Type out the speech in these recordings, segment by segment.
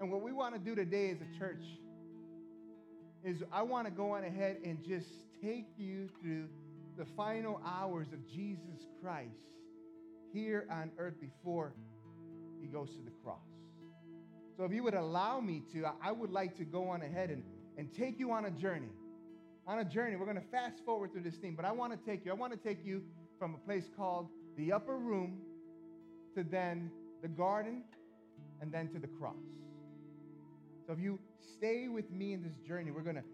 And what we want to do today as a church is I want to go on ahead and just take you through the final hours of Jesus Christ here on earth before he goes to the cross. So if you would allow me to, I would like to go on ahead and, and take you on a journey. On a journey. We're going to fast forward through this thing, but I want to take you, I want to take you from a place called the upper room to then the garden and then to the cross. So if you stay with me in this journey, we're going to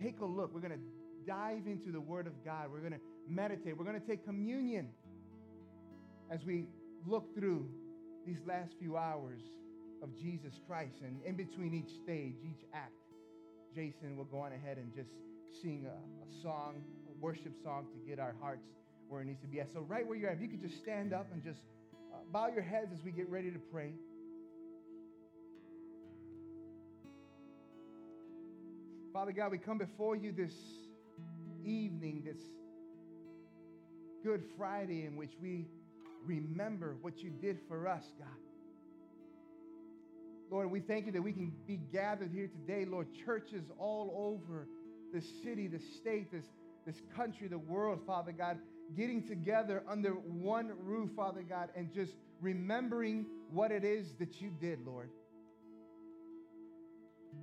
take a look. We're going to dive into the Word of God. We're going to meditate. We're going to take communion as we look through these last few hours of Jesus Christ. And in between each stage, each act, Jason will go on ahead and just sing a, a song, a worship song to get our hearts where it needs to be at. So, right where you're at, if you could just stand up and just uh, bow your heads as we get ready to pray. Father God, we come before you this evening, this Good Friday, in which we remember what you did for us, God. Lord, we thank you that we can be gathered here today, Lord. Churches all over the city, the state, this, this country, the world, Father God, getting together under one roof, Father God, and just remembering what it is that you did, Lord.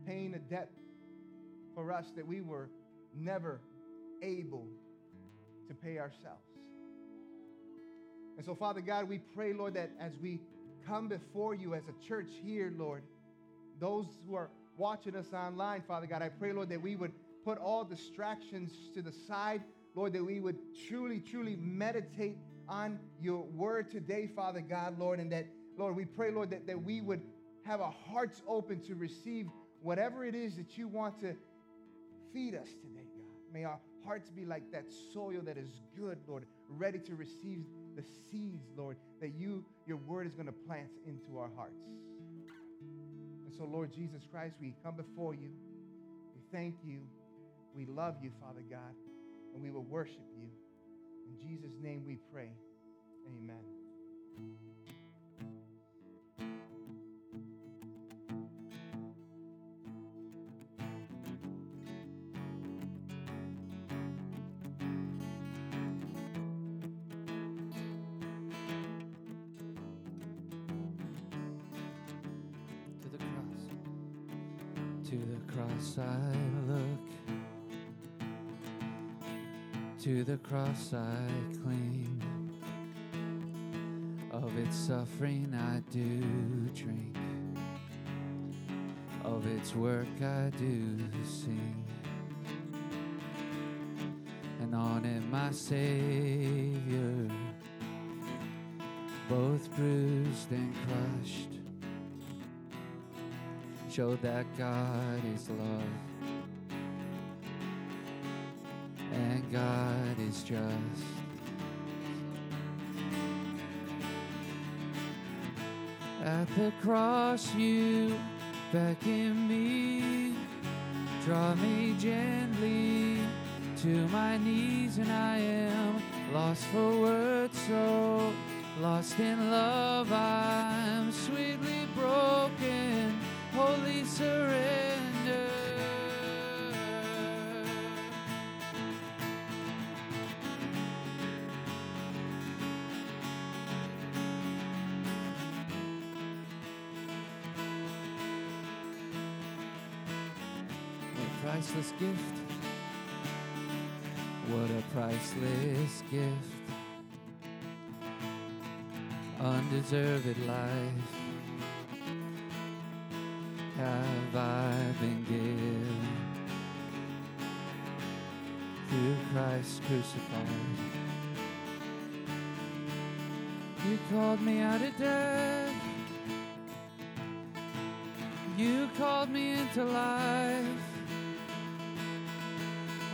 Paying a debt for us that we were never able to pay ourselves. And so, Father God, we pray, Lord, that as we come before you as a church here, Lord, those who are watching us online, Father God, I pray, Lord, that we would put all distractions to the side, Lord, that we would truly, truly meditate on your word today, Father God, Lord, and that, Lord, we pray, Lord, that, that we would have our hearts open to receive whatever it is that you want to feed us today, God. May our hearts be like that soil that is good, Lord, ready to receive the seeds, Lord, that you, your word is going to plant into our hearts. And so, Lord Jesus Christ, we come before you. We thank you. We love you, Father God, and we will worship you. In Jesus' name we pray. Amen. To the cross I cling. Of its suffering I do drink, of its work I do sing. And on it my Savior, both bruised and crushed show that God is love God is just. At the cross, you beckon me, draw me gently to my knees, and I am lost for words, so lost in love, I'm sweetly broken wholly surrender. Priceless gift. What a priceless gift. Undeserved life have I been given through Christ crucified. You called me out of death. You called me into life.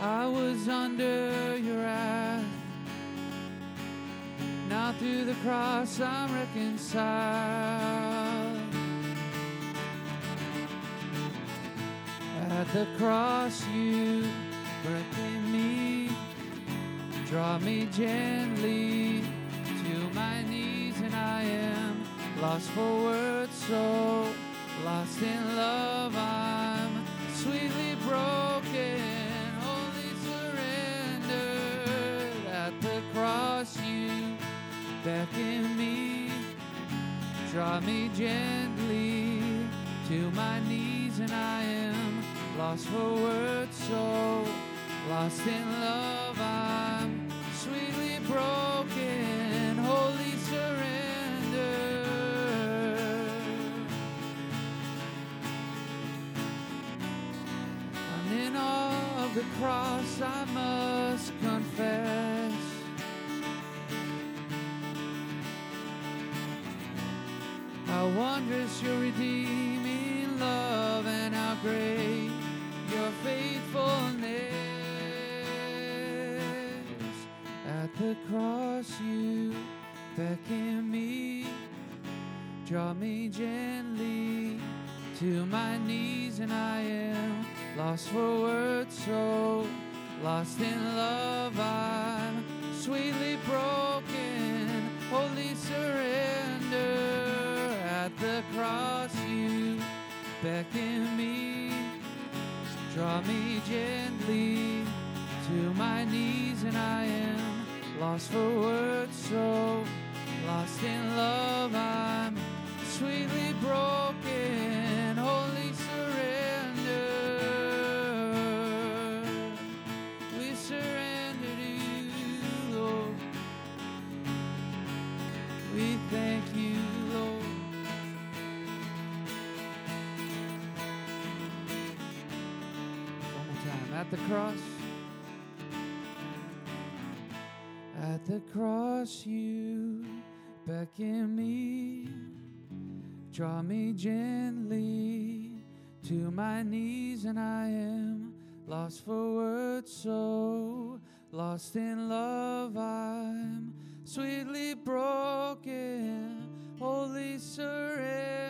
I was under your wrath. Now through the cross I'm reconciled. At the cross you beckon me, draw me gently to my knees, and I am lost for words, so Lost in love, I'm sweetly broken, beckon me, draw me gently to my knees, and I am lost for words, so lost in love, I'm sweetly broken, wholly surrendered. I'm in awe of the cross, I must confess. Wondrous your redeeming love and how great your faithfulness. At the cross you beckon me, draw me gently to my knees, and I am lost for words, so lost in love. I'm sweetly broken, wholly surrender. Cross you beckon me, draw me gently to my knees, and I am lost for words, so lost in love. I'm sweetly broken, cross. At the cross, you beckon me, draw me gently to my knees, and I am lost for words, so lost in love. I'm sweetly broken, wholly surrendered.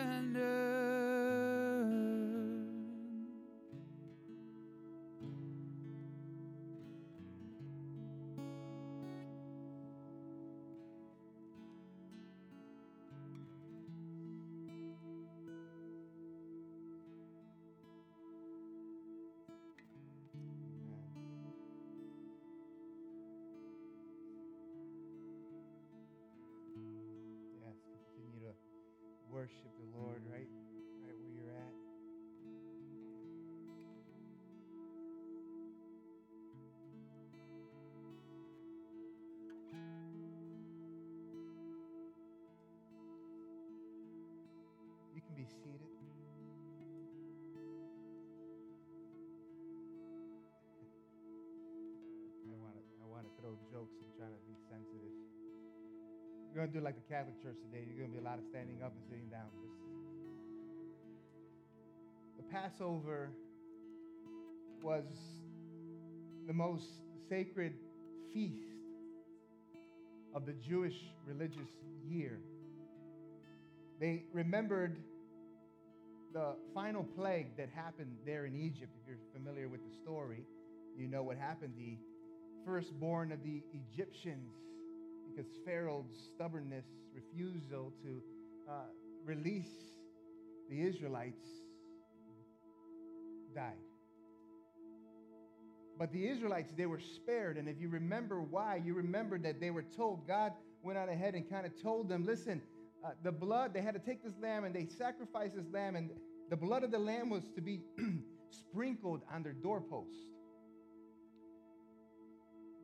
Going to do like the Catholic Church today. You're going to be a lot of standing up and sitting down. Just the Passover was the most sacred feast of the Jewish religious year. They remembered the final plague that happened there in Egypt. If you're familiar with the story, you know what happened. The firstborn of the Egyptians because Pharaoh's stubbornness, refusal to uh, release the Israelites, died. But the Israelites, they were spared. And if you remember why, you remember that they were told, God went out ahead and kind of told them, listen, uh, the blood, they had to take this lamb and they sacrificed this lamb, and the blood of the lamb was to be sprinkled on their doorpost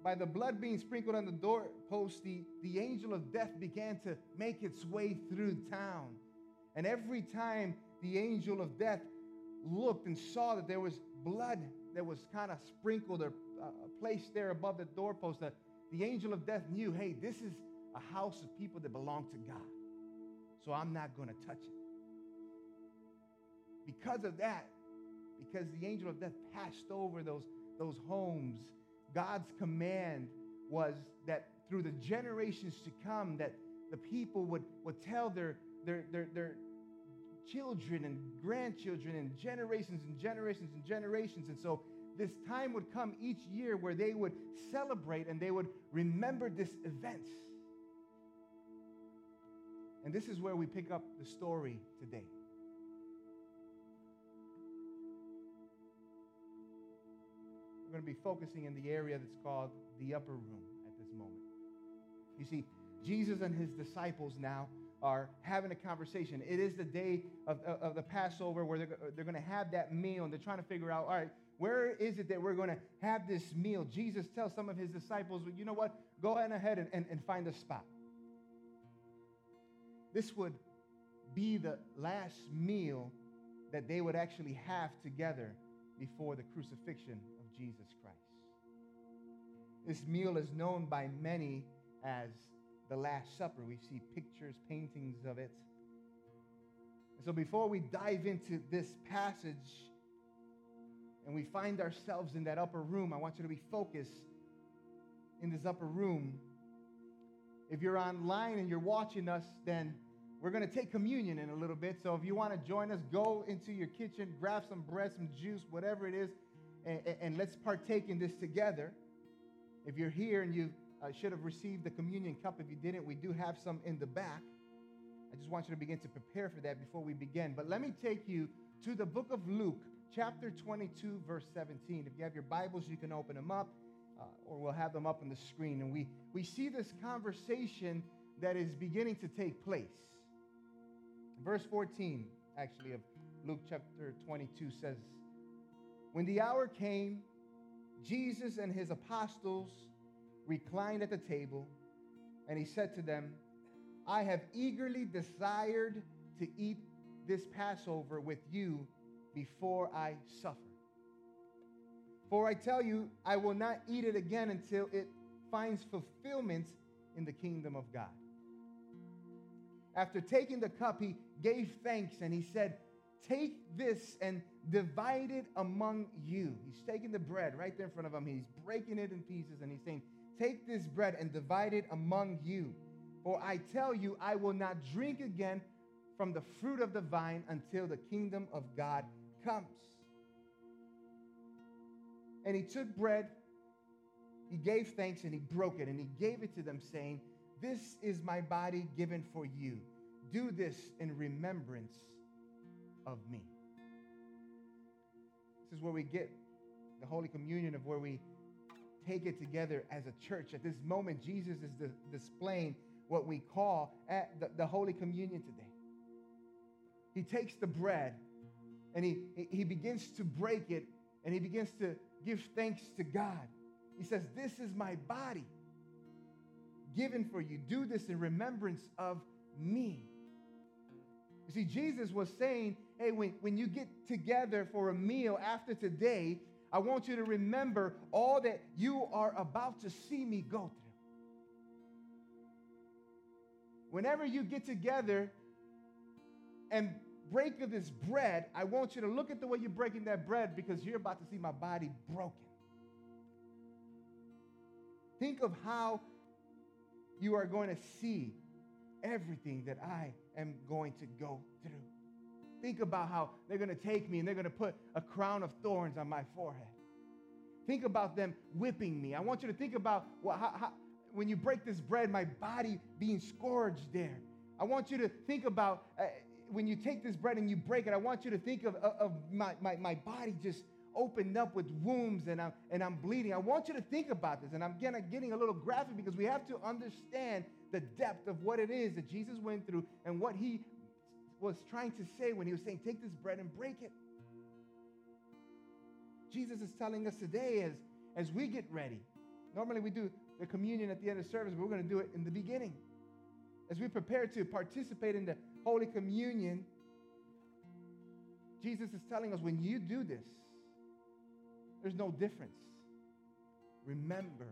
by the blood being sprinkled on the doorpost, the, the angel of death began to make its way through town. And every time the angel of death looked and saw that there was blood that was kind of sprinkled or uh, placed there above the doorpost, the, the angel of death knew hey, this is a house of people that belong to God. So I'm not going to touch it. Because of that, because the angel of death passed over those, those homes, God's command was that through the generations to come, that the people would, would tell their, their, their, their children and grandchildren and generations and generations and generations. And so this time would come each year where they would celebrate and they would remember this event. And this is where we pick up the story today. We're going to be focusing in the area that's called the upper room at this moment. You see, Jesus and his disciples now are having a conversation. It is the day of, of the Passover where they're, they're going to have that meal and they're trying to figure out, all right, where is it that we're going to have this meal? Jesus tells some of his disciples, well, you know what? Go ahead and, and, and find a spot. This would be the last meal that they would actually have together before the crucifixion Jesus Christ. This meal is known by many as the Last Supper. We see pictures, paintings of it. And so before we dive into this passage and we find ourselves in that upper room, I want you to be focused in this upper room. If you're online and you're watching us, then we're going to take communion in a little bit. So if you want to join us, go into your kitchen, grab some bread, some juice, whatever it is, and, and let's partake in this together. If you're here and you uh, should have received the communion cup, if you didn't, we do have some in the back. I just want you to begin to prepare for that before we begin. But let me take you to the book of Luke, chapter 22, verse 17. If you have your Bibles, you can open them up, uh, or we'll have them up on the screen. And we, we see this conversation that is beginning to take place. Verse 14, actually, of Luke chapter 22 says, When the hour came, Jesus and his apostles reclined at the table, and he said to them, I have eagerly desired to eat this Passover with you before I suffer. For I tell you, I will not eat it again until it finds fulfillment in the kingdom of God. After taking the cup, he gave thanks and he said, Take this and divide it among you. He's taking the bread right there in front of him. He's breaking it in pieces and he's saying, Take this bread and divide it among you. For I tell you, I will not drink again from the fruit of the vine until the kingdom of God comes. And he took bread, he gave thanks, and he broke it, and he gave it to them, saying, This is my body given for you. Do this in remembrance of me. This is where we get the Holy Communion, of where we take it together as a church. At this moment, Jesus is displaying what we call at the, the Holy Communion today. He takes the bread and he, he begins to break it and he begins to give thanks to God. He says, This is my body given for you. Do this in remembrance of me. You see, Jesus was saying, hey, when, when you get together for a meal after today, I want you to remember all that you are about to see me go through. Whenever you get together and break this bread, I want you to look at the way you're breaking that bread because you're about to see my body broken. Think of how you are going to see everything that I am going to go through. Think about how they're going to take me and they're going to put a crown of thorns on my forehead. Think about them whipping me. I want you to think about well, how, how, when you break this bread, my body being scourged there. I want you to think about uh, when you take this bread and you break it, I want you to think of, of, my, my, my body just opened up with wounds and I'm, and I'm bleeding. I want you to think about this. And I'm getting, getting a little graphic because we have to understand the depth of what it is that Jesus went through and what he was trying to say when he was saying, Take this bread and break it. Jesus is telling us today as, as we get ready. Normally we do the communion at the end of service, but we're going to do it in the beginning. As we prepare to participate in the Holy Communion, Jesus is telling us when you do this, there's no difference. Remember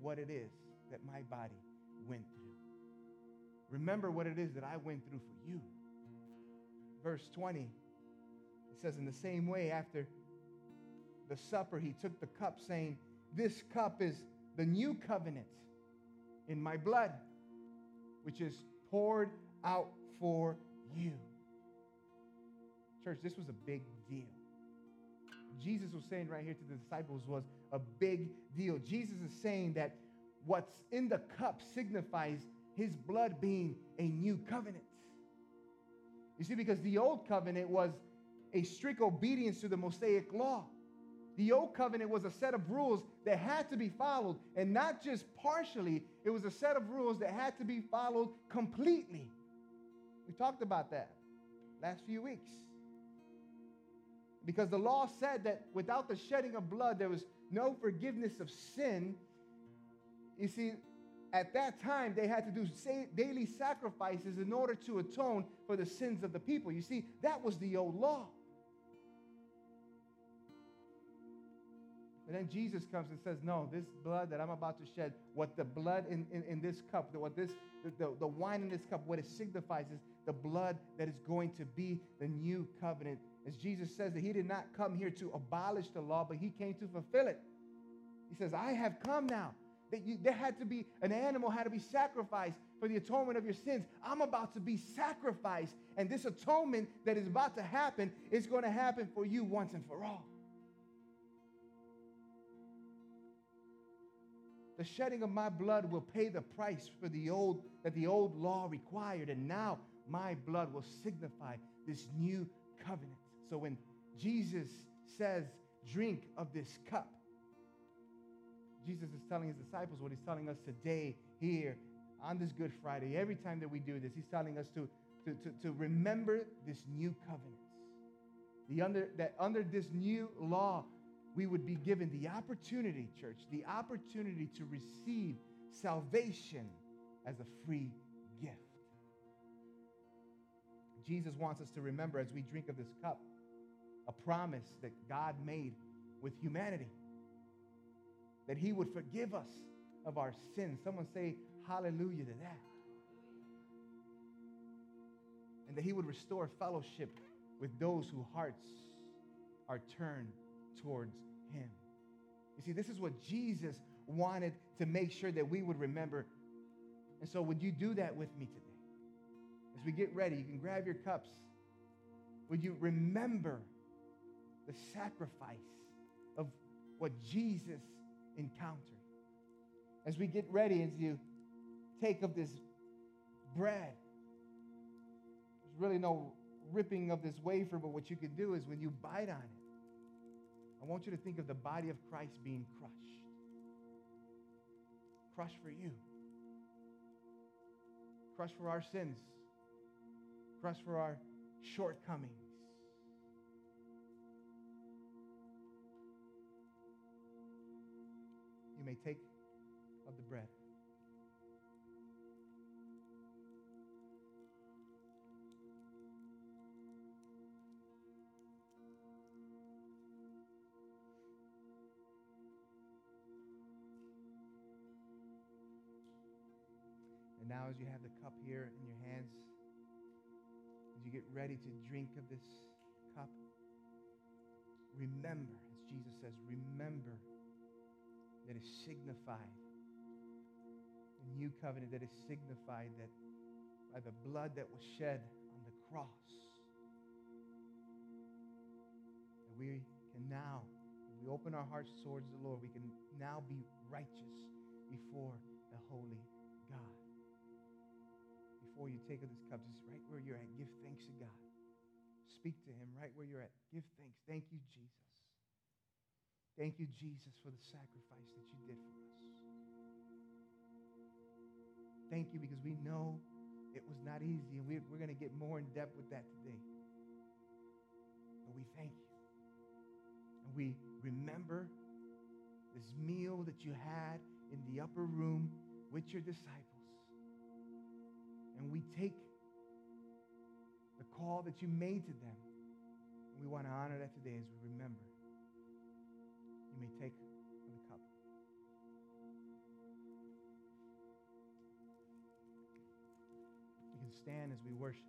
what it is that my body went through. Remember what it is that I went through for you. Verse 20, it says, In the same way, after the supper, he took the cup, saying, This cup is the new covenant in my blood, which is poured out for you. Church, this was a big deal. Jesus was saying right here to the disciples was a big deal. Jesus is saying that what's in the cup signifies his blood being a new covenant. You see, because the old covenant was a strict obedience to the Mosaic law. The old covenant was a set of rules that had to be followed, and not just partially, it was a set of rules that had to be followed completely. We talked about that last few weeks. Because the law said that without the shedding of blood, there was no forgiveness of sin. You see, at that time, they had to do daily sacrifices in order to atone for the sins of the people. You see, that was the old law. And then Jesus comes and says, No, this blood that I'm about to shed, what the blood in, in, in this cup, what this, the, the, the wine in this cup, what it signifies is the blood that is going to be the new covenant. As Jesus says that he did not come here to abolish the law, but he came to fulfill it. He says, I have come now. That you, there had to be an animal had to be sacrificed for the atonement of your sins. I'm about to be sacrificed, and this atonement that is about to happen is going to happen for you once and for all. The shedding of my blood will pay the price for the old that the old law required, and now my blood will signify this new covenant. So when Jesus says, Drink of this cup, Jesus is telling his disciples what he's telling us today, here, on this Good Friday. Every time that we do this, he's telling us to, to, to, to remember this new covenant. The under, that under this new law, we would be given the opportunity, church, the opportunity to receive salvation as a free gift. Jesus wants us to remember as we drink of this cup a promise that God made with humanity that He would forgive us of our sins. Someone say hallelujah to that. And that He would restore fellowship with those whose hearts are turned towards him. You see, this is what Jesus wanted to make sure that we would remember. And so, would you do that with me today? As we get ready, you can grab your cups. Would you remember the sacrifice of what Jesus encountered? As we get ready, as you take of this bread, there's really no ripping of this wafer, but what you can do is when you bite on it, I want you to think of the body of Christ being crushed. Crushed for you. Crushed for our sins. Crushed for our shortcomings. May take of the bread. And now, as you have the cup here in your hands, as you get ready to drink of this cup, remember, as Jesus says, remember that is signified. The new covenant that is signified that by the blood that was shed on the cross, that we can now, if we open our hearts towards the Lord, we can now be righteous before the holy God before you take of this cup, just right where you're at, give thanks to God. Speak to Him right where you're at. Give thanks. Thank you, Jesus. Thank you, Jesus, for the sacrifice that you did for us. Thank you because we know it was not easy, and we're, we're going to get more in depth with that today. But we thank you. And we remember this meal that you had in the upper room with your disciples. And we take the call that you made to them. And we want to honor that today as we remember. Can stand as we worship.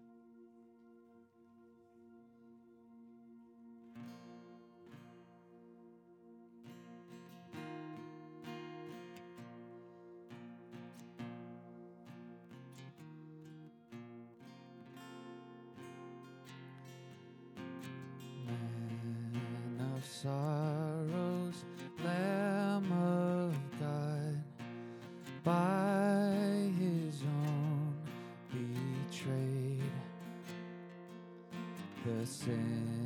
sorrows, sin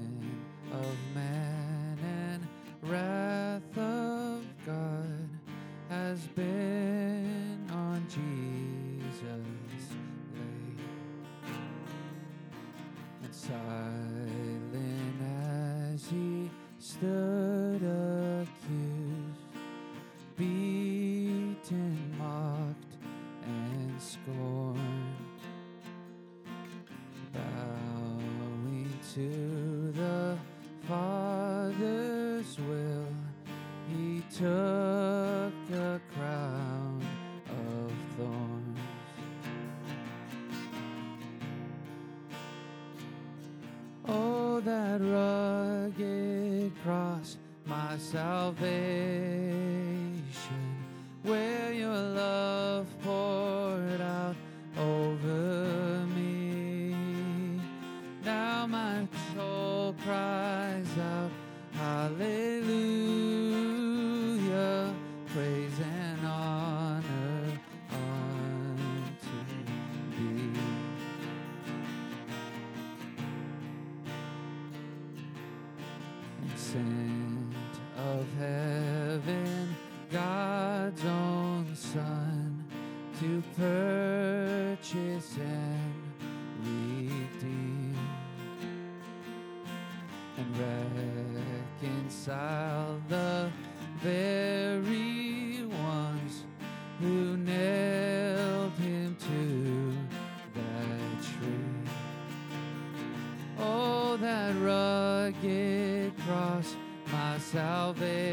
to salvation,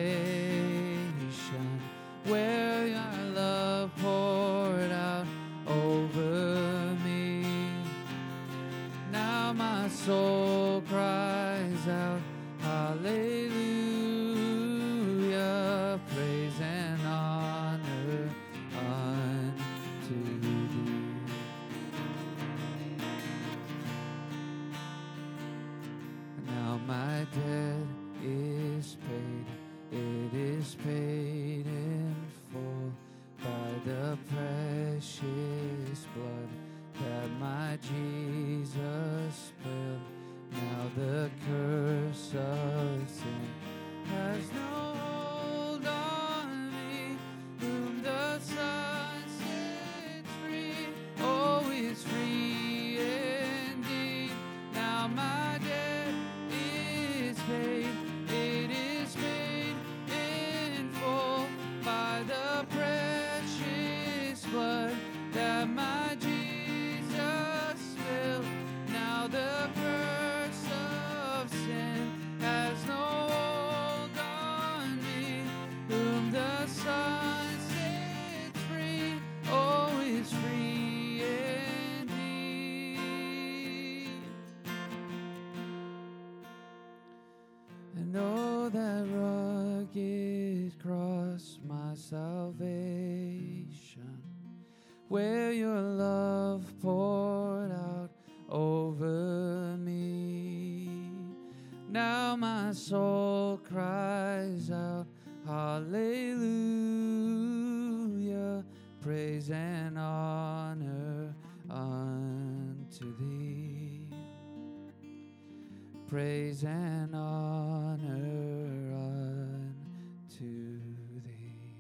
honor unto thee.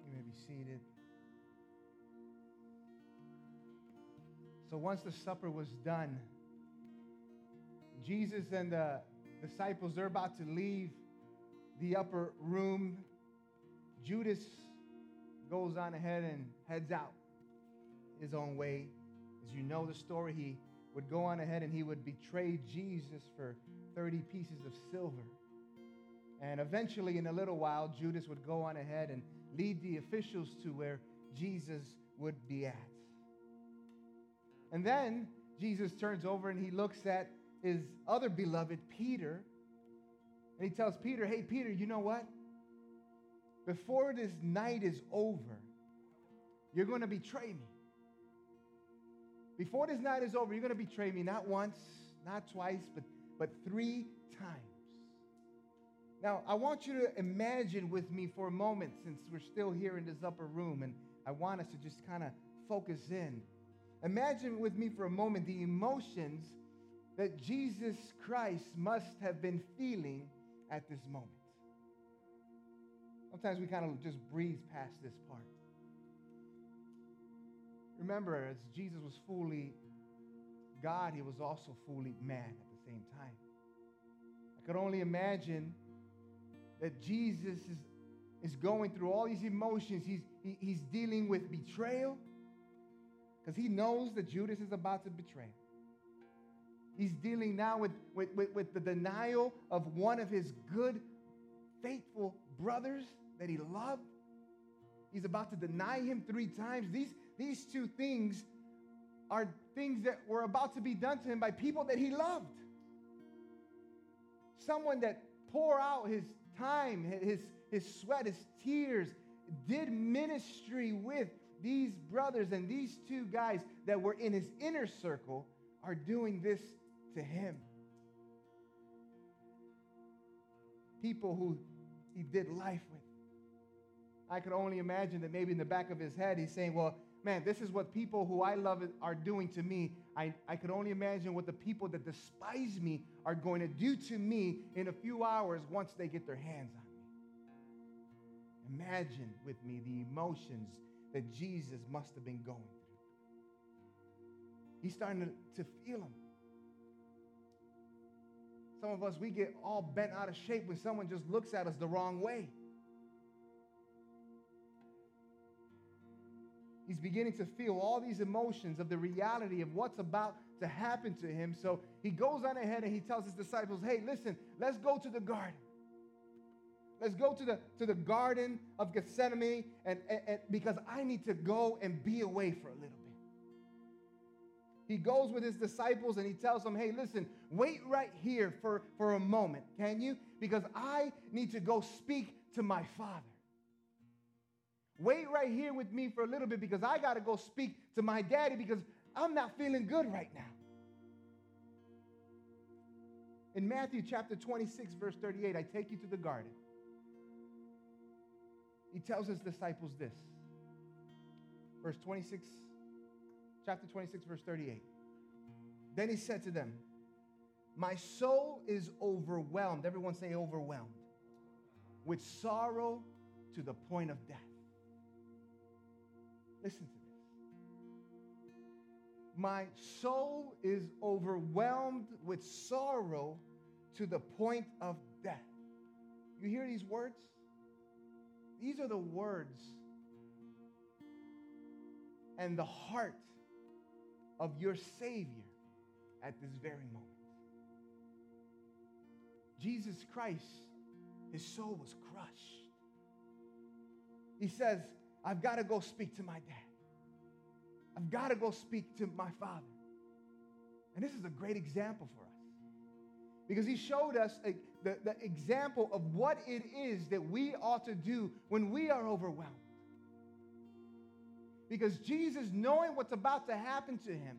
You may be seated. So once the supper was done, Jesus and the disciples, they're about to leave the upper room. Judas goes on ahead and heads out his own way. As you know the story, he would go on ahead and he would betray Jesus for 30 pieces of silver. And eventually, in a little while, Judas would go on ahead and lead the officials to where Jesus would be at. And then Jesus turns over and he looks at his other beloved, Peter, and he tells Peter, Hey, Peter, you know what? Before this night is over, you're going to betray me. Before this night is over, you're going to betray me not once, not twice, but, but three times. Now, I want you to imagine with me for a moment, since we're still here in this upper room, and I want us to just kind of focus in. Imagine with me for a moment the emotions that Jesus Christ must have been feeling at this moment. Sometimes we kind of just breeze past this part. Remember, as Jesus was fully God, he was also fully man at the same time. I could only imagine that Jesus is, is going through all these emotions. He's, he, he's dealing with betrayal because he knows that Judas is about to betray him. He's dealing now with, with, with, with the denial of one of his good, faithful brothers that he loved. He's about to deny him three times. These, these two things are things that were about to be done to him by people that he loved. Someone that poured out his time, his, his sweat, his tears, did ministry with these brothers and these two guys that were in his inner circle are doing this to him. People who he did life with. I could only imagine that maybe in the back of his head he's saying, Well, man, this is what people who I love are doing to me. I, I could only imagine what the people that despise me are going to do to me in a few hours once they get their hands on me. Imagine with me the emotions that Jesus must have been going through. He's starting to, to feel them. Some of us, we get all bent out of shape when someone just looks at us the wrong way. He's beginning to feel all these emotions of the reality of what's about to happen to him. So he goes on ahead and he tells his disciples, hey, listen, let's go to the garden. Let's go to the, to the garden of Gethsemane and, and, and because I need to go and be away for a little bit. He goes with his disciples and he tells them, hey, listen, wait right here for, for a moment, can you? Because I need to go speak to my Father. Wait right here with me for a little bit because I got to go speak to my daddy because I'm not feeling good right now. In Matthew chapter 26, verse 38, I take you to the garden. He tells his disciples this. Verse 26, chapter 26, verse 38. Then he said to them, My soul is overwhelmed. Everyone say overwhelmed. With sorrow to the point of death. Listen to this. My soul is overwhelmed with sorrow to the point of death. You hear these words? These are the words and the heart of your Savior at this very moment. Jesus Christ, his soul was crushed. He says, I've got to go speak to my dad. I've got to go speak to my father. And this is a great example for us because he showed us a, the, the example of what it is that we ought to do when we are overwhelmed. Because Jesus, knowing what's about to happen to him,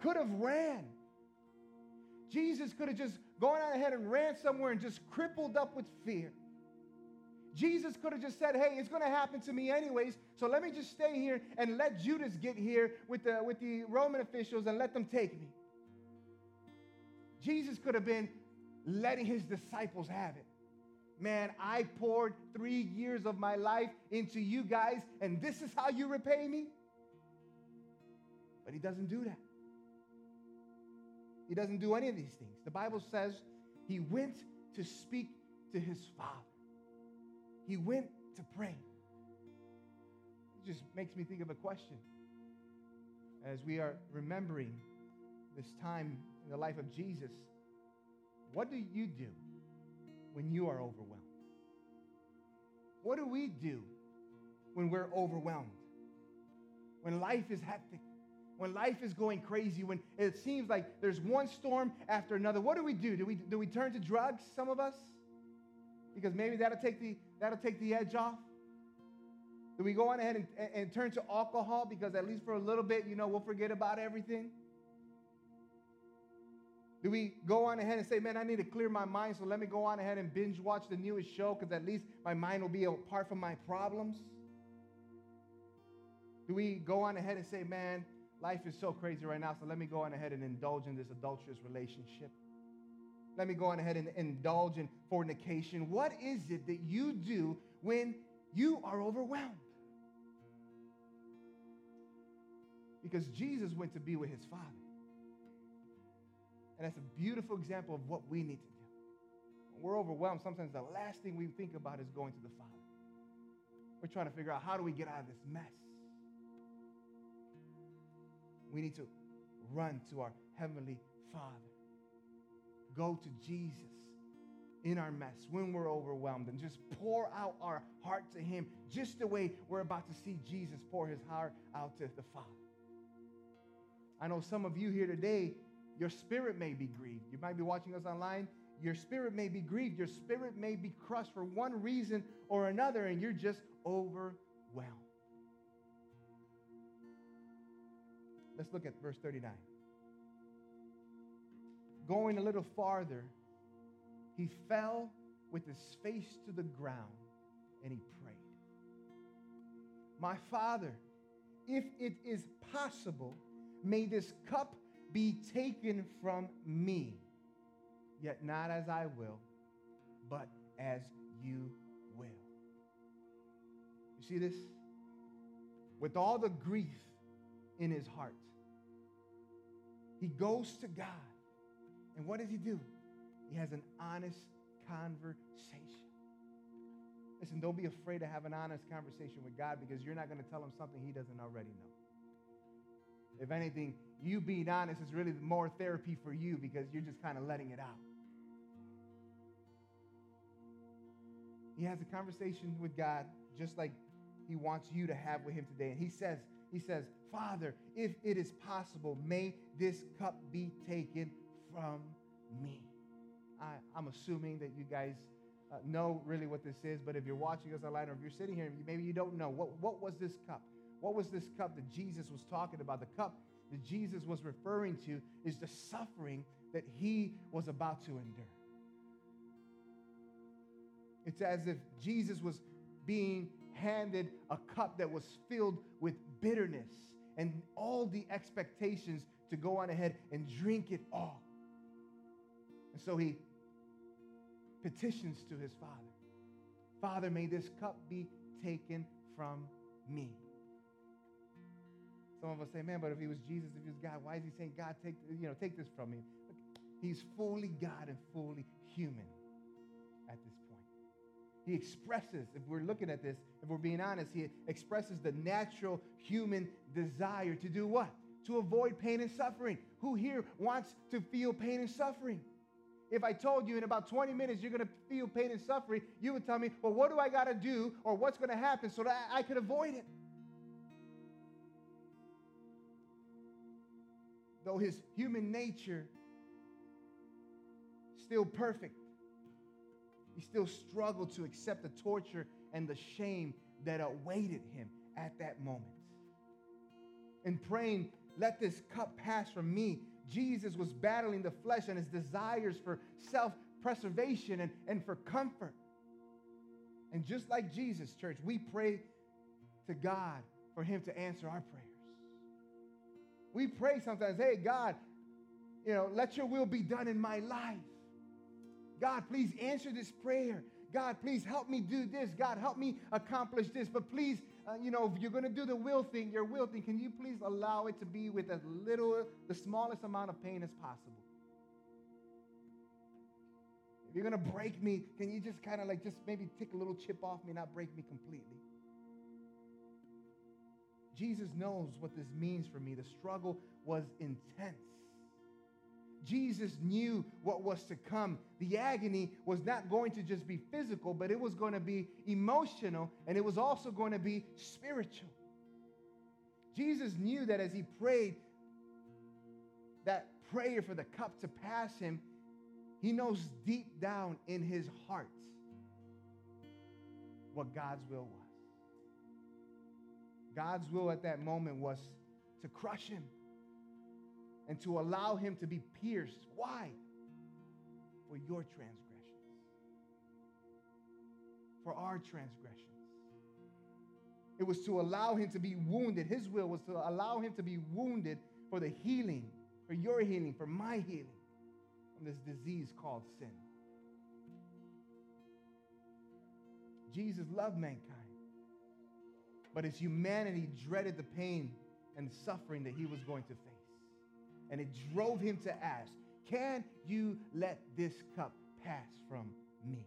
could have ran. Jesus could have just gone out ahead and ran somewhere and just crippled up with fear. Jesus could have just said, Hey, it's going to happen to me anyways, so let me just stay here and let Judas get here with the, with the Roman officials and let them take me. Jesus could have been letting his disciples have it. Man, I poured three years of my life into you guys, and this is how you repay me? But he doesn't do that. He doesn't do any of these things. The Bible says he went to speak to his Father. He went to pray. It just makes me think of a question. As we are remembering this time in the life of Jesus, what do you do when you are overwhelmed? What do we do when we're overwhelmed? When life is hectic? When life is going crazy? When it seems like there's one storm after another? What do we do? Do we, do we turn to drugs, some of us? Because maybe that'll take the, that'll take the edge off. Do we go on ahead and, and, and turn to alcohol because at least for a little bit, you know, we'll forget about everything? Do we go on ahead and say, man, I need to clear my mind, so let me go on ahead and binge watch the newest show because at least my mind will be apart from my problems? Do we go on ahead and say, man, life is so crazy right now, so let me go on ahead and indulge in this adulterous relationship? Let me go on ahead and indulge in fornication. What is it that you do when you are overwhelmed? Because Jesus went to be with his Father. And that's a beautiful example of what we need to do. When we're overwhelmed, sometimes the last thing we think about is going to the Father. We're trying to figure out how do we get out of this mess? We need to run to our Heavenly Father. Go to Jesus in our mess when we're overwhelmed and just pour out our heart to Him, just the way we're about to see Jesus pour His heart out to the Father. I know some of you here today, your spirit may be grieved. You might be watching us online. Your spirit may be grieved. Your spirit may be crushed for one reason or another, and you're just overwhelmed. Let's look at verse 39. Going a little farther, he fell with his face to the ground and he prayed. My father, if it is possible, may this cup be taken from me. Yet not as I will, but as you will. You see this? With all the grief in his heart, he goes to God. And what does he do? He has an honest conversation. Listen, don't be afraid to have an honest conversation with God because you're not going to tell him something he doesn't already know. If anything, you being honest is really more therapy for you because you're just kind of letting it out. He has a conversation with God just like he wants you to have with him today. And he says, he says, Father, if it is possible, may this cup be taken from me. I, am assuming that you guys uh, know really what this is, but if you're watching us online or if you're sitting here, maybe you don't know. What, what was this cup? What was this cup that Jesus was talking about? The cup that Jesus was referring to is the suffering that he was about to endure. It's as if Jesus was being handed a cup that was filled with bitterness and all the expectations to go on ahead and drink it all. And so he petitions to his father Father, may this cup be taken from me. Some of us say, man, but if he was Jesus, if he was God, why is he saying, God, take, you know, take this from me? Look, he's fully God and fully human at this point. He expresses, if we're looking at this, if we're being honest, he expresses the natural human desire to do what? To avoid pain and suffering. Who here wants to feel pain and suffering? If I told you in about 20 minutes you're going to feel pain and suffering, you would tell me, well, what do I got to do or what's going to happen so that I could avoid it? Though his human nature still perfect, he still struggled to accept the torture and the shame that awaited him at that moment. In praying, let this cup pass from me, Jesus was battling the flesh and his desires for self preservation and, and for comfort. And just like Jesus, church, we pray to God for him to answer our prayers. We pray sometimes, hey, God, you know, let your will be done in my life. God, please answer this prayer. God, please help me do this. God, help me accomplish this. But please, uh, you know, if you're going to do the will thing, your will thing, can you please allow it to be with as little, the smallest amount of pain as possible? If you're going to break me, can you just kind of like just maybe take a little chip off me, not break me completely? Jesus knows what this means for me. The struggle was intense. Jesus knew what was to come. The agony was not going to just be physical, but it was going to be emotional and it was also going to be spiritual. Jesus knew that as he prayed that prayer for the cup to pass him, he knows deep down in his heart what God's will was. God's will at that moment was to crush him and to allow him to be pierced. Why? For your transgressions, for our transgressions. It was to allow him to be wounded. His will was to allow him to be wounded for the healing, for your healing, for my healing from this disease called sin. Jesus loved mankind, but his humanity dreaded the pain and suffering that he was going to face. And it drove him to ask, Can you let this cup pass from me?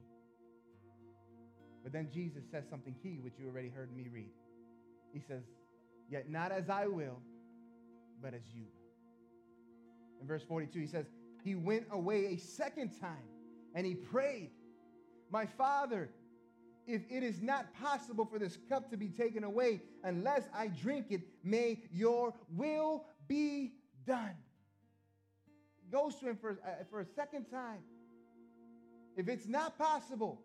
But then Jesus says something key, which you already heard me read. He says, Yet not as I will, but as you will. In verse 42, he says, He went away a second time and he prayed, My Father, if it is not possible for this cup to be taken away unless I drink it, may your will be done. He goes to him for, uh, for a second time. If it's not possible,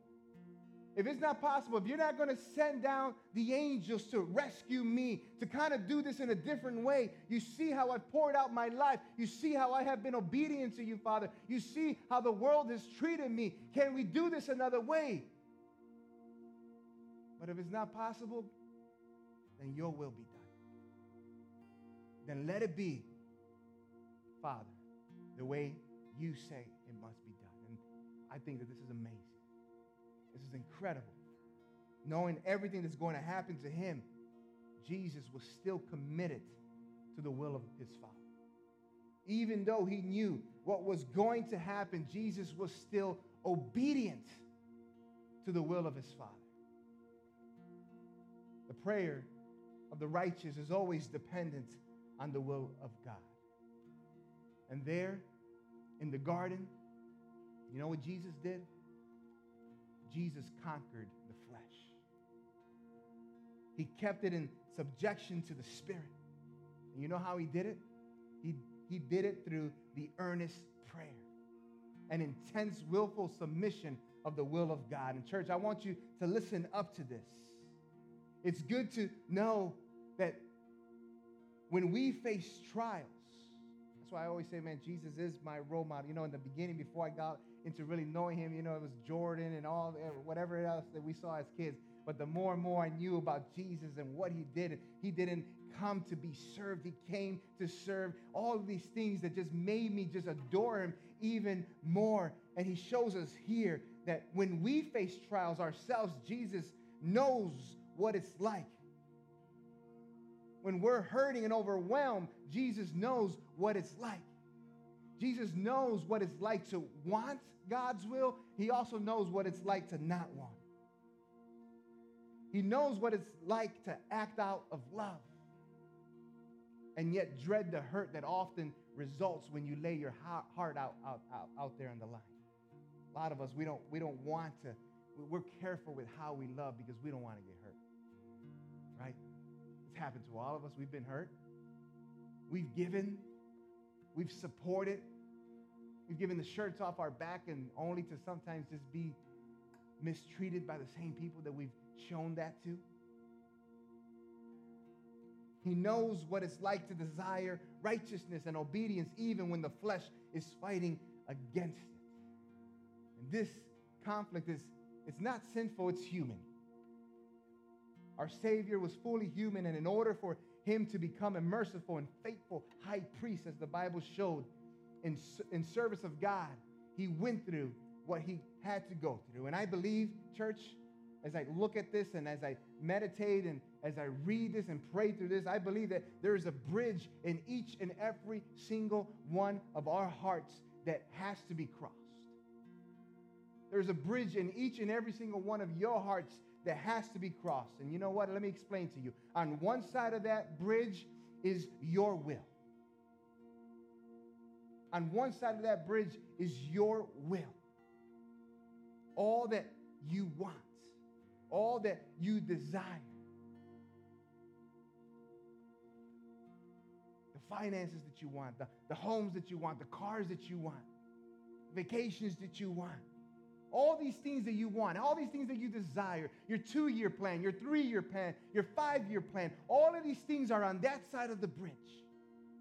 if it's not possible, if you're not going to send down the angels to rescue me, to kind of do this in a different way, you see how I've poured out my life. You see how I have been obedient to you, Father. You see how the world has treated me. Can we do this another way? But if it's not possible, then your will be done. Then let it be, Father, the way you say it must be done. And I think that this is amazing. This is incredible. Knowing everything that's going to happen to him, Jesus was still committed to the will of his Father. Even though he knew what was going to happen, Jesus was still obedient to the will of his Father. The prayer of the righteous is always dependent on the will of God. And there in the garden, you know what Jesus did? Jesus conquered the flesh. He kept it in subjection to the spirit. And you know how he did it? He, he did it through the earnest prayer, an intense, willful submission of the will of God. And, church, I want you to listen up to this. It's good to know that when we face trials, that's why I always say, man, Jesus is my role model. You know, in the beginning, before I got into really knowing him. You know, it was Jordan and all eh, whatever else that we saw as kids. But the more and more I knew about Jesus and what he did, he didn't come to be served. He came to serve all these things that just made me just adore him even more. And he shows us here that when we face trials ourselves, Jesus knows what it's like. When we're hurting and overwhelmed, Jesus knows what it's like. Jesus knows what it's like to want God's will, he also knows what it's like to not want. He knows what it's like to act out of love and yet dread the hurt that often results when you lay your heart out, out, out, out there on the line. A lot of us, we don't, we don't want to, we're careful with how we love because we don't want to get hurt. It's happened to all of us. We've been hurt. We've given. We've supported. We've given the shirts off our back and only to sometimes just be mistreated by the same people that we've shown that to. He knows what it's like to desire righteousness and obedience even when the flesh is fighting against it. And this conflict is it's not sinful, it's human. Our Savior was fully human, and in order for him to become a merciful and faithful high priest, as the Bible showed, in, in service of God, he went through what he had to go through. And I believe, church, as I look at this and as I meditate and as I read this and pray through this, I believe that there is a bridge in each and every single one of our hearts that has to be crossed. There's a bridge in each and every single one of your hearts that has to be crossed. And you know what? Let me explain to you. On one side of that bridge is your will on one side of that bridge is your will. All that you want, all that you desire. The finances that you want, the, the homes that you want, the cars that you want, vacations that you want. All these things that you want, all these things that you desire, your two year plan, your three year plan, your five year plan, all of these things are on that side of the bridge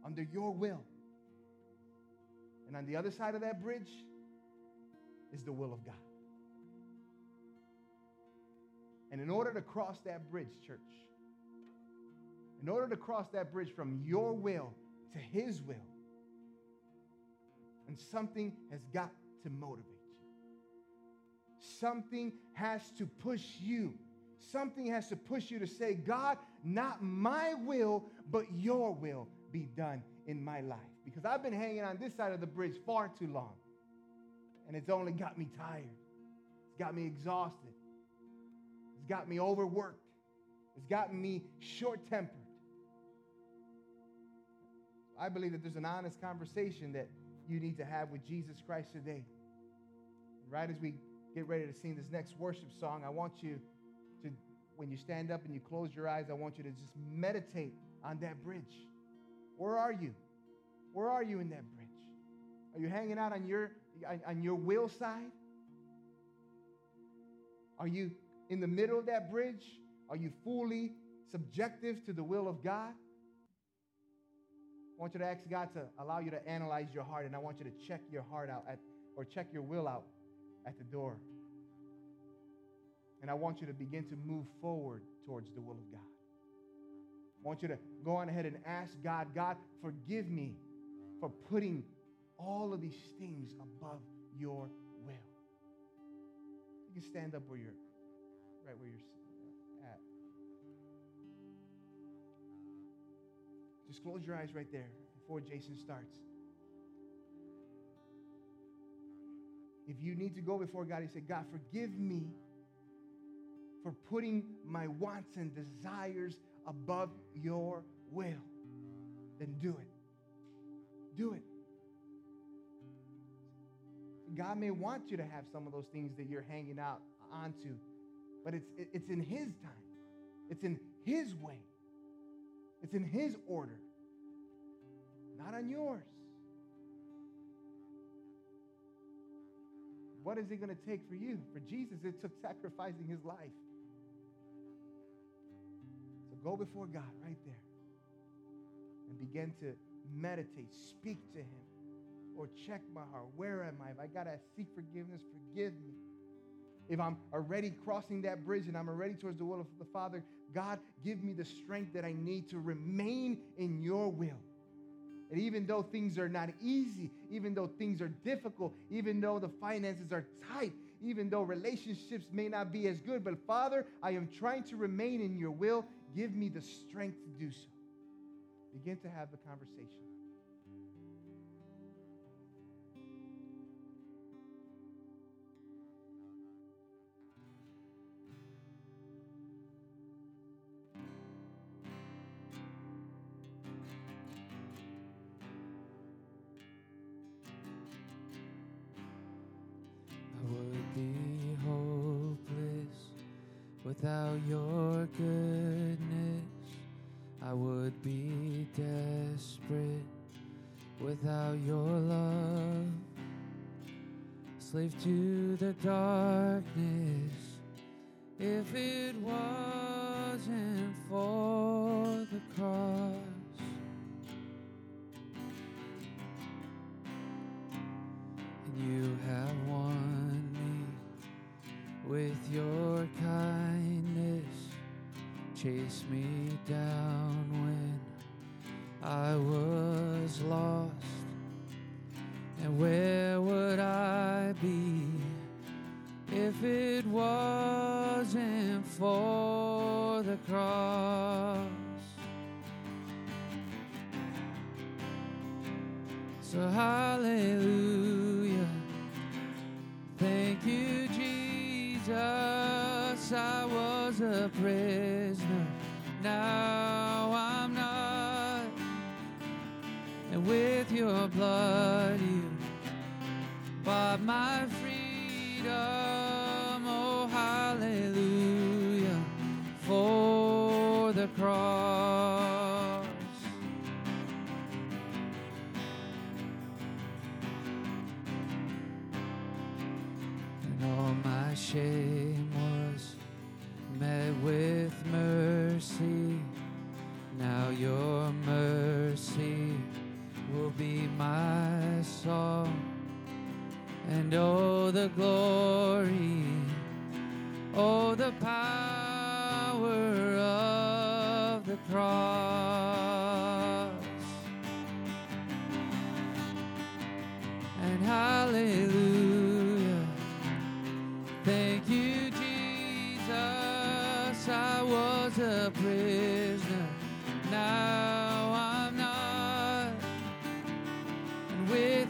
under your will. And on the other side of that bridge is the will of God. And in order to cross that bridge, church, in order to cross that bridge from your will to His will, and something has got to motivate. Something has to push you. Something has to push you to say, God, not my will, but your will be done in my life. Because I've been hanging on this side of the bridge far too long. And it's only got me tired. It's got me exhausted. It's got me overworked. It's gotten me short tempered. I believe that there's an honest conversation that you need to have with Jesus Christ today. Right as we get ready to sing this next worship song, I want you to, when you stand up and you close your eyes, I want you to just meditate on that bridge. Where are you? Where are you in that bridge? Are you hanging out on your, on your will side? Are you in the middle of that bridge? Are you fully subjective to the will of God? I want you to ask God to allow you to analyze your heart, and I want you to check your heart out at, or check your will out at the door. And I want you to begin to move forward towards the will of God. I want you to go on ahead and ask God, God, forgive me for putting all of these things above your will. You can stand up where you're, right where you're at. Just close your eyes right there before Jason starts. If you need to go before God, you say, God, forgive me for putting my wants and desires above your will. Then do it. Do it. God may want you to have some of those things that you're hanging out onto, but it's, it's in His time, it's in His way, it's in His order, not on yours. What is it going to take for you? For Jesus, it took sacrificing His life. So go before God right there and begin to meditate, speak to Him or check my heart. Where am I? If I got to seek forgiveness, forgive me. If I'm already crossing that bridge and I'm already towards the will of the Father, God, give me the strength that I need to remain in your will. And even though things are not easy, even though things are difficult, even though the finances are tight, even though relationships may not be as good, but Father, I am trying to remain in your will. Give me the strength to do so. Begin to have the conversation. Without your goodness, I would be desperate. Without your love, slave to the darkness. If it wasn't for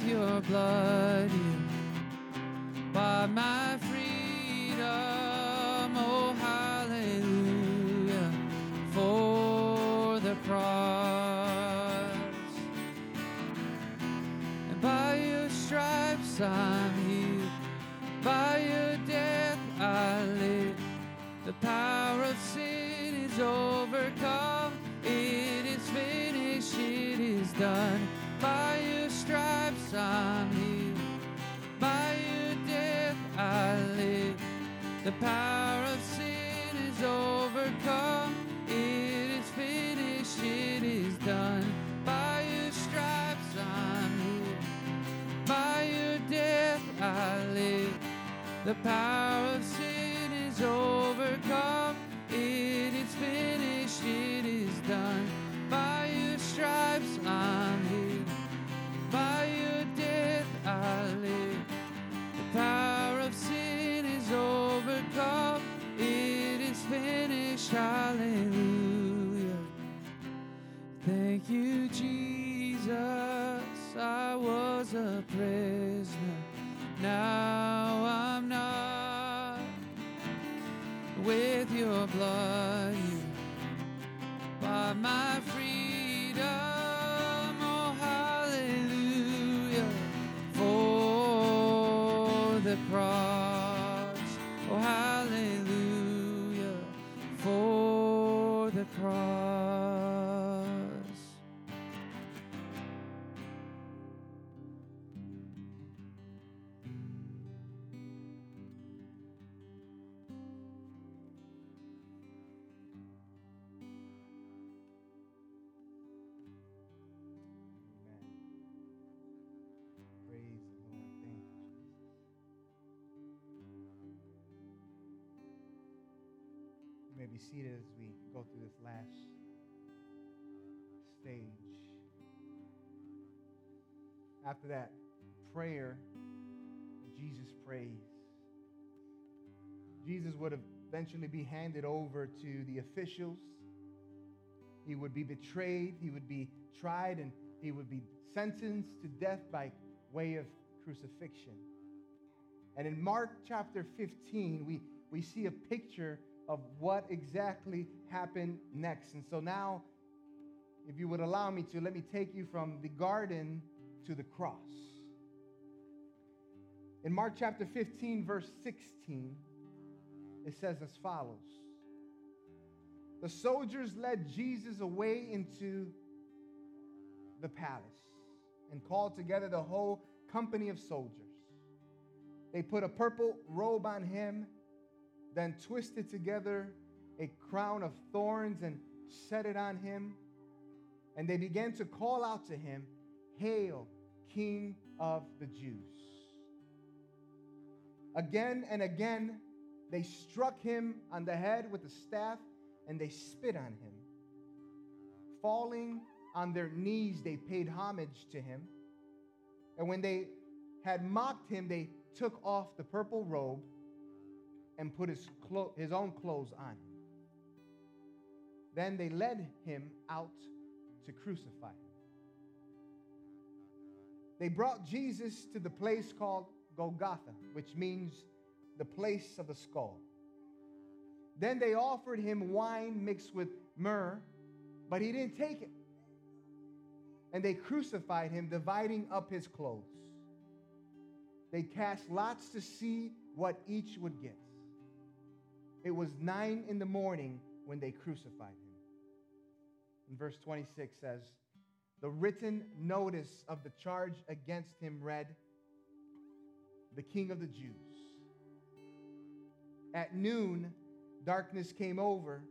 your blood, you bought my freedom. The power of sin is overcome. It is finished. It is done. By your stripes I'm healed. By your death I live. The power of sin is overcome. It is finished. Hallelujah. Thank you, Jesus. I was a prisoner. Now With your blood, you my freedom. Oh, hallelujah. For the cross. Oh, hallelujah. For the cross. May be seated as we go through this last stage. After that prayer Jesus prays, Jesus would eventually be handed over to the officials. He would be betrayed. He would be tried and he would be sentenced to death by way of crucifixion. And in Mark chapter 15, we, we see a picture of what exactly happened next. And so now, if you would allow me to, let me take you from the garden to the cross. In Mark chapter 15, verse 16, it says as follows The soldiers led Jesus away into the palace and called together the whole company of soldiers. They put a purple robe on him, then twisted together a crown of thorns and set it on him. And they began to call out to him, Hail, King of the Jews. Again and again, they struck him on the head with a staff and they spit on him. Falling on their knees, they paid homage to him. And when they had mocked him, they took off the purple robe and put his, clo- his own clothes on him. Then they led him out to crucify him. They brought Jesus to the place called Golgotha, which means the place of the skull. Then they offered him wine mixed with myrrh, but he didn't take it. And they crucified him, dividing up his clothes. They cast lots to see what each would get. It was nine in the morning when they crucified him. And verse 26 says, The written notice of the charge against him read, The King of the Jews. At noon, darkness came over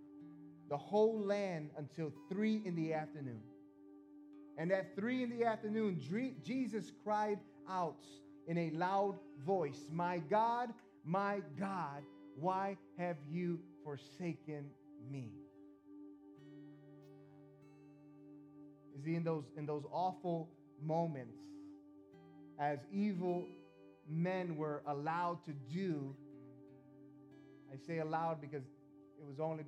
the whole land until three in the afternoon. And at three in the afternoon, Jesus cried out in a loud voice, My God, my God, why have you forsaken me? You see, in those, in those awful moments, as evil men were allowed to do, I say allowed because it was only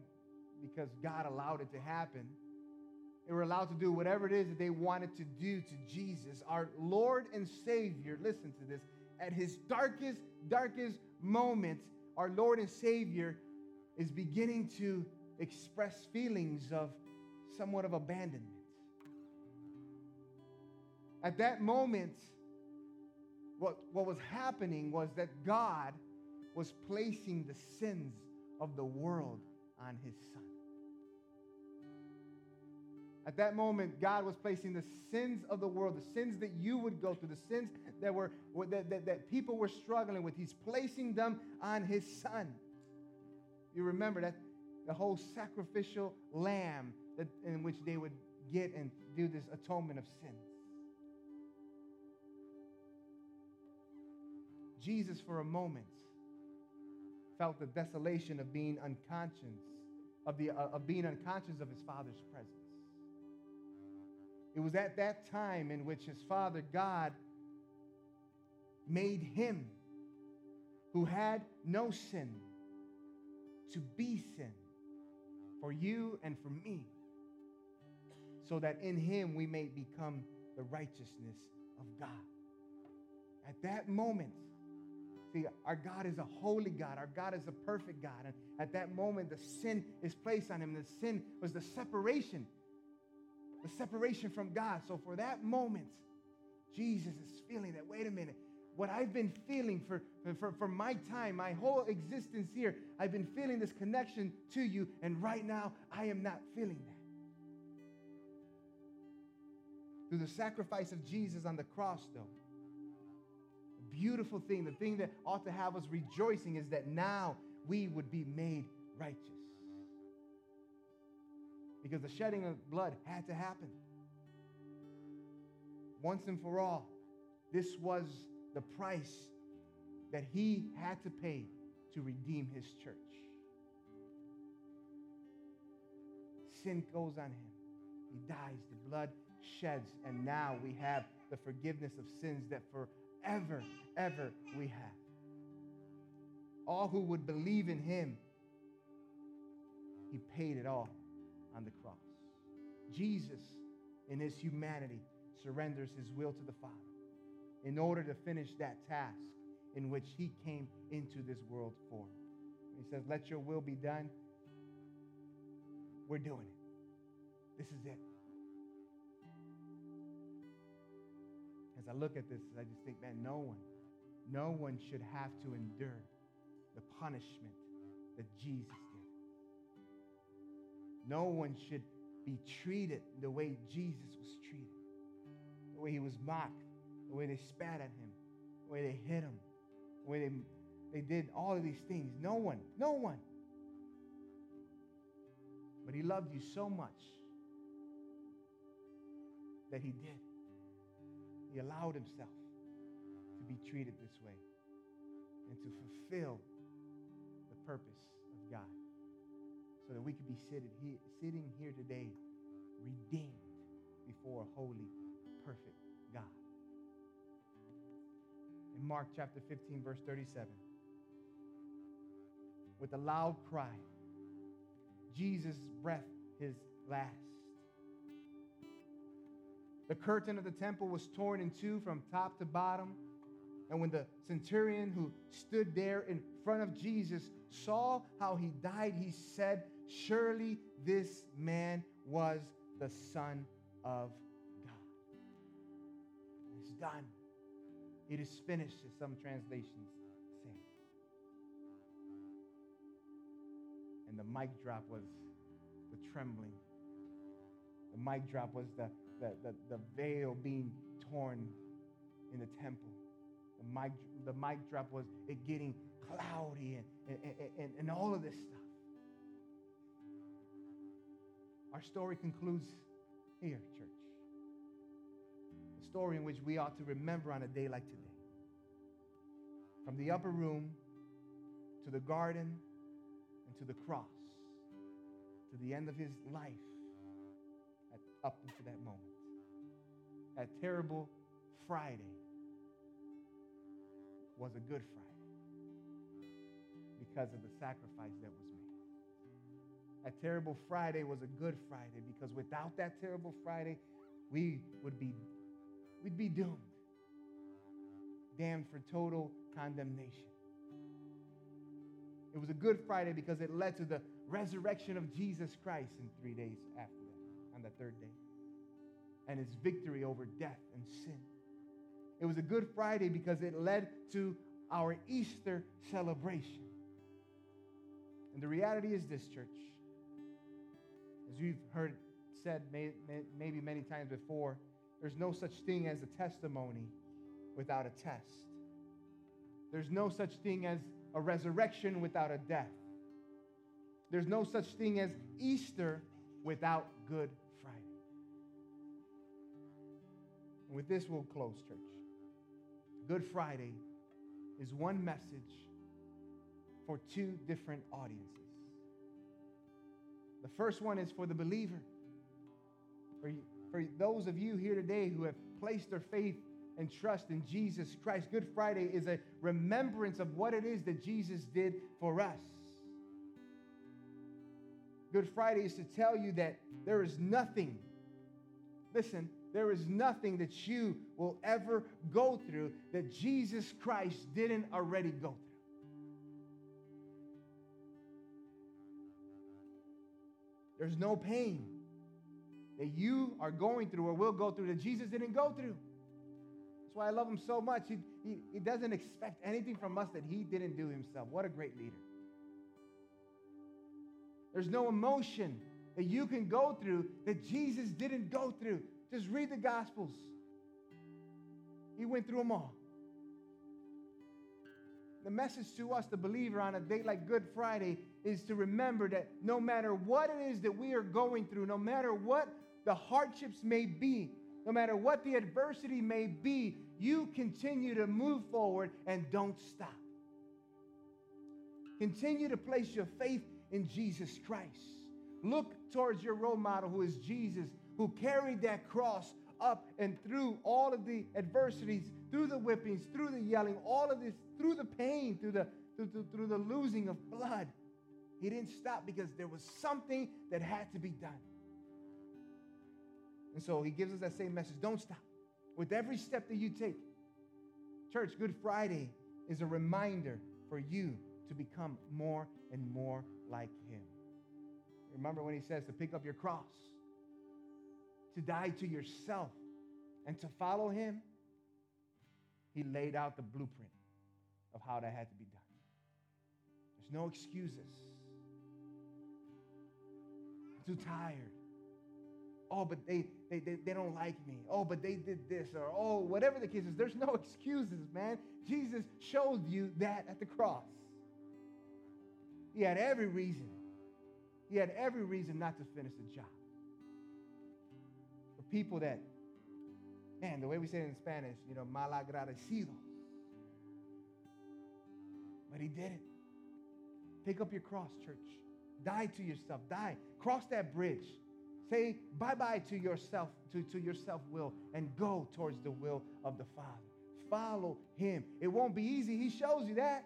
because God allowed it to happen. They were allowed to do whatever it is that they wanted to do to Jesus, our Lord and Savior. Listen to this. At his darkest, darkest moments, our Lord and Savior is beginning to express feelings of somewhat of abandonment. At that moment, what, what was happening was that God was placing the sins of the world on his son. At that moment, God was placing the sins of the world, the sins that you would go through, the sins that were that, that, that people were struggling with. He's placing them on his son. You remember that the whole sacrificial lamb that, in which they would get and do this atonement of sins. Jesus, for a moment, felt the desolation of being unconscious, of, the, uh, of being unconscious of his father's presence. It was at that time in which his father, God, made him who had no sin to be sin for you and for me, so that in him we may become the righteousness of God. At that moment, See, our God is a holy God. Our God is a perfect God. And at that moment, the sin is placed on him. The sin was the separation, the separation from God. So for that moment, Jesus is feeling that, wait a minute, what I've been feeling for, for, for my time, my whole existence here, I've been feeling this connection to you. And right now, I am not feeling that. Through the sacrifice of Jesus on the cross, though, beautiful thing, the thing that ought to have us rejoicing is that now we would be made righteous. Because the shedding of blood had to happen. Once and for all, this was the price that he had to pay to redeem his church. Sin goes on him. He dies, the blood sheds, and now we have the forgiveness of sins that for ever, ever we have. All who would believe in him, he paid it all on the cross. Jesus, in his humanity, surrenders his will to the Father in order to finish that task in which he came into this world for. He says, Let your will be done. We're doing it. This is it. as I look at this, I just think, man, no one, no one should have to endure the punishment that Jesus. No one should be treated the way Jesus was treated, the way he was mocked, the way they spat at him, the way they hit him, the way they, they did all of these things. No one, no one. But he loved you so much that he did. He allowed himself to be treated this way and to fulfill the purpose of God so that we could be seated here, sitting here today redeemed before a holy, perfect God. In Mark chapter 15, verse 37, with a loud cry, Jesus breathed his last the curtain of the temple was torn in two from top to bottom. And when the centurion who stood there in front of Jesus saw how he died, he said, Surely this man was the Son of God. It's done. It is finished, as some translations say. And the mic drop was the trembling. The mic drop was the the, the, the veil being torn in the temple. The mic, the mic drop was it getting cloudy and, and, and, and all of this stuff. Our story concludes here, church. A story in which we ought to remember on a day like today. From the upper room to the garden and to the cross, to the end of his life, at, up into that moment. That terrible Friday was a good Friday because of the sacrifice that was made. That terrible Friday was a good Friday because without that terrible Friday, we would be we'd be doomed. Damned for total condemnation. It was a good Friday because it led to the resurrection of Jesus Christ in 3 days after that, on the third day. And his victory over death and sin. It was a Good Friday because it led to our Easter celebration. And the reality is this, church. As you've heard said may, may, maybe many times before, there's no such thing as a testimony without a test. There's no such thing as a resurrection without a death. There's no such thing as Easter without Good Friday. And with this, we'll close, church. Good Friday is one message for two different audiences. The first one is for the believer. For, you, for those of you here today who have placed their faith and trust in Jesus Christ, Good Friday is a remembrance of what it is that Jesus did for us. Good Friday is to tell you that there is nothing, listen, there is nothing that you will ever go through that Jesus Christ didn't already go through. There's no pain that you are going through or will go through that Jesus didn't go through. That's why I love him so much. He, he, he doesn't expect anything from us that he didn't do himself. What a great leader. There's no emotion that you can go through that Jesus didn't go through. Just read the Gospels. He went through them all. The message to us, the believer, on a day like Good Friday is to remember that no matter what it is that we are going through, no matter what the hardships may be, no matter what the adversity may be, you continue to move forward and don't stop. Continue to place your faith in Jesus Christ. Look towards your role model, who is Jesus, who carried that cross up and through all of the adversities, through the whippings, through the yelling, all of this, through the pain, through the, through, through, through the losing of blood. He didn't stop because there was something that had to be done. And so he gives us that same message don't stop. With every step that you take, church, Good Friday is a reminder for you to become more and more like him. Remember when he says to pick up your cross, to die to yourself, and to follow him? He laid out the blueprint of how that had to be done. There's no excuses. Too tired. Oh, but they, they, they, they don't like me. Oh, but they did this. Or, oh, whatever the case is, there's no excuses, man. Jesus showed you that at the cross. He had every reason. He had every reason not to finish the job. For people that, man, the way we say it in Spanish, you know, malagradecidos. But he did it. Pick up your cross, church. Die to yourself. Die. Cross that bridge. Say bye-bye to yourself, to, to your self-will, and go towards the will of the Father. Follow him. It won't be easy. He shows you that.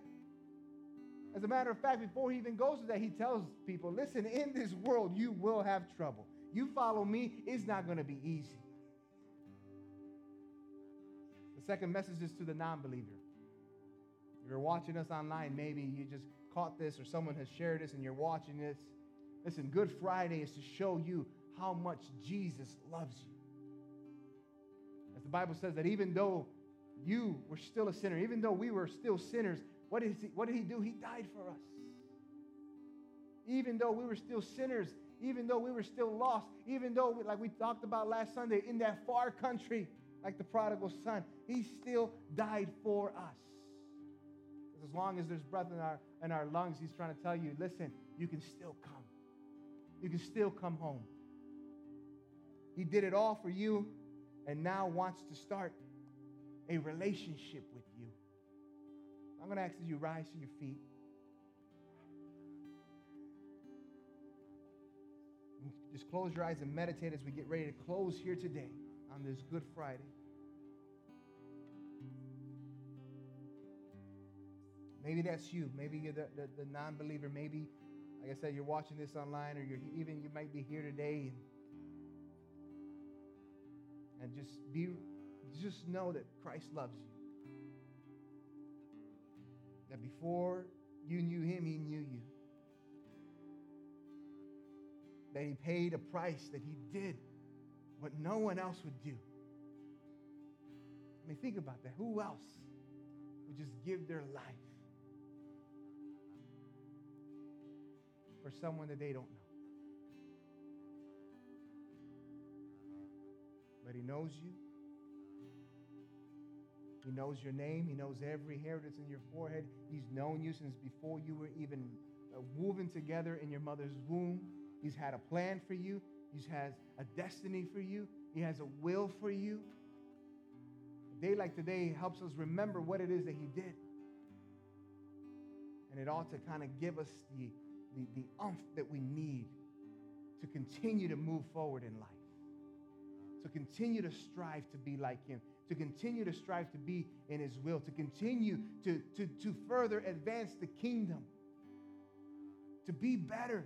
As a matter of fact, before he even goes to that, he tells people, listen, in this world, you will have trouble. You follow me, it's not going to be easy. The second message is to the non believer. If you're watching us online, maybe you just caught this or someone has shared this and you're watching this. Listen, Good Friday is to show you how much Jesus loves you. As the Bible says that even though you were still a sinner, even though we were still sinners, what did he, what did he do? He died for us. Even though we were still sinners, even though we were still lost, even though, we, like we talked about last Sunday, in that far country, like the prodigal son, he still died for us as long as there's breath in our, in our lungs, He's trying to tell you listen, you can still come. You can still come home. He did it all for you and now wants to start a relationship with you. I'm going to ask that you rise to your feet. Just close your eyes and meditate as we get ready to close here today on this Good Friday. Maybe that's you. Maybe you're the, the, the non believer. Maybe, like I said, you're watching this online or you're even you might be here today and, and just be just know that Christ loves you. That before you knew him, he knew you. That he paid a price, that he did what no one else would do. I mean, think about that. Who else would just give their life for someone that they don't know? But he knows you. He knows your name. He knows every hair that's in your forehead. He's known you since before you were even uh, woven together in your mother's womb. He's had a plan for you. He has a destiny for you. He has a will for you. A day like today helps us remember what it is that He did. And it ought to kind of give us the, the, the umph that we need to continue to move forward in life, to continue to strive to be like Him, to continue to strive to be in His will, to continue to, to, to further advance the kingdom, to be better,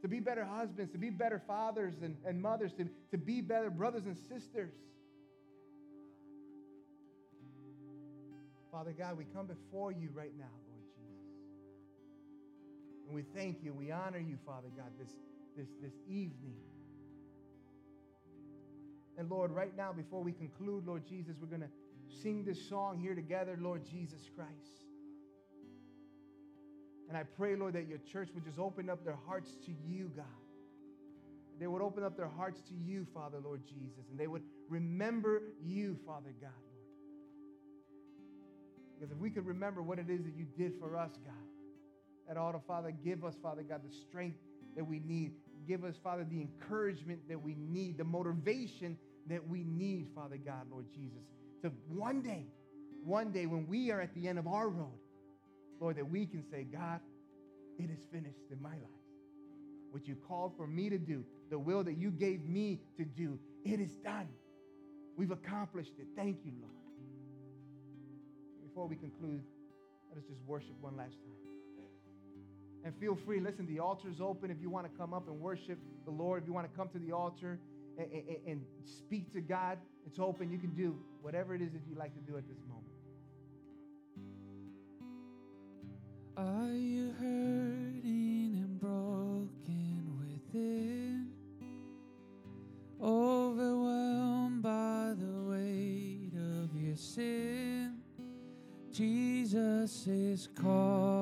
to be better husbands, to be better fathers and, and mothers, to, to be better brothers and sisters. Father God, we come before you right now. And we thank you, we honor you, Father God, this, this, this evening. And Lord, right now, before we conclude, Lord Jesus, we're going to sing this song here together, Lord Jesus Christ. And I pray, Lord, that your church would just open up their hearts to you, God. They would open up their hearts to you, Father, Lord Jesus, and they would remember you, Father God, Lord. Because if we could remember what it is that you did for us, God, that all. Father, give us, Father God, the strength that we need give us, Father, the encouragement that we need, the motivation that we need, Father God, Lord Jesus, to one day, one day when we are at the end of our road, Lord, that we can say, God, it is finished in my life. What you called for me to do, the will that you gave me to do, it is done. We've accomplished it. Thank you, Lord. Before we conclude, let us just worship one last time. And feel free, listen, the altar is open if you want to come up and worship the Lord. If you want to come to the altar and, and, and speak to God, it's open. You can do whatever it is that you like to do at this moment. Are you hurting and broken within? Overwhelmed by the weight of your sin? Jesus is calling.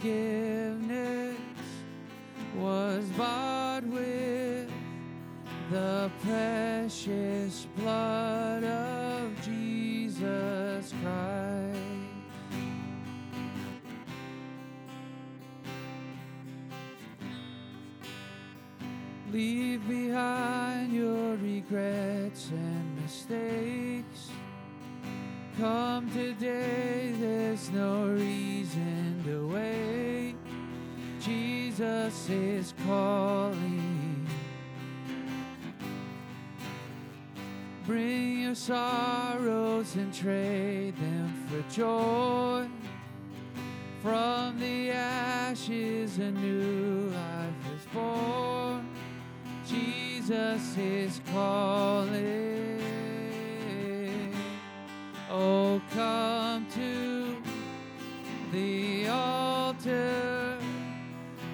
Forgiveness was bought with the precious blood of Jesus Christ. Leave behind your regrets and mistakes. Come today, there's no reason. Jesus is calling. Bring your sorrows and trade them for joy. From the ashes, a new life is born. Jesus is calling. Oh, come to the altar.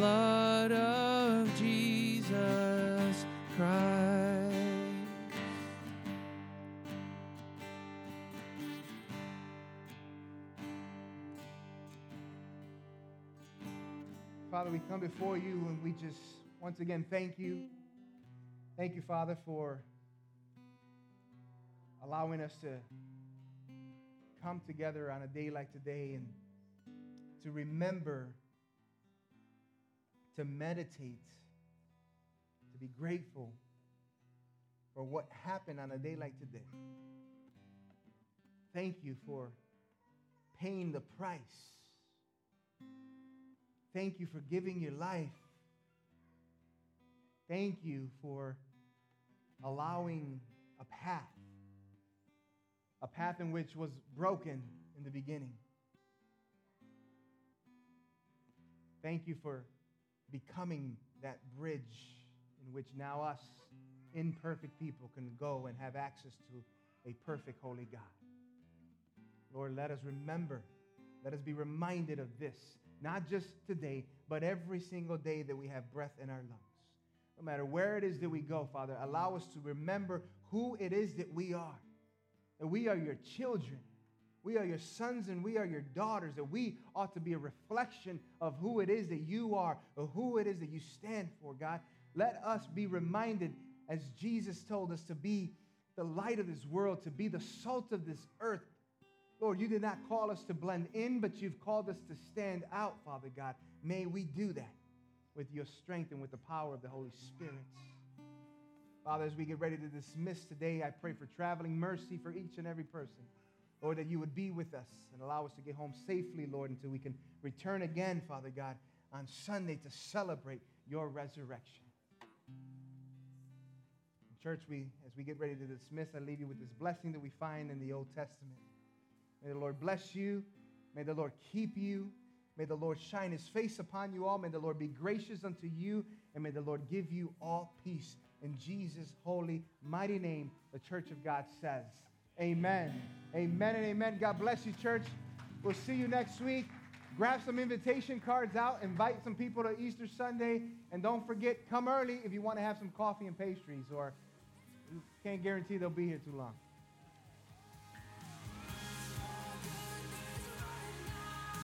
blood of Jesus Christ. Father, we come before you and we just once again thank you. Thank you, Father, for allowing us to come together on a day like today and to remember, to meditate, to be grateful for what happened on a day like today. Thank you for paying the price. Thank you for giving your life. Thank you for allowing a path, a path in which was broken in the beginning. Thank you for becoming that bridge in which now us imperfect people can go and have access to a perfect holy God. Lord, let us remember, let us be reminded of this, not just today, but every single day that we have breath in our lungs. No matter where it is that we go, Father, allow us to remember who it is that we are. That we are your children. We are your sons and we are your daughters. That we ought to be a reflection of who it is that you are, or who it is that you stand for, God. Let us be reminded, as Jesus told us, to be the light of this world, to be the salt of this earth. Lord, you did not call us to blend in, but you've called us to stand out, Father God. May we do that with your strength and with the power of the Holy Spirit. Father, as we get ready to dismiss today, I pray for traveling mercy for each and every person. Lord, that you would be with us and allow us to get home safely, Lord, until we can return again, Father God, on Sunday to celebrate your resurrection. Church, we, as we get ready to dismiss, I leave you with this blessing that we find in the Old Testament. May the Lord bless you. May the Lord keep you. May the Lord shine his face upon you all. May the Lord be gracious unto you. And may the Lord give you all peace. In Jesus' holy, mighty name, the church of God says, Amen. Amen and amen. God bless you, church. We'll see you next week. Grab some invitation cards out. Invite some people to Easter Sunday. And don't forget, come early if you want to have some coffee and pastries, or you can't guarantee they'll be here too long.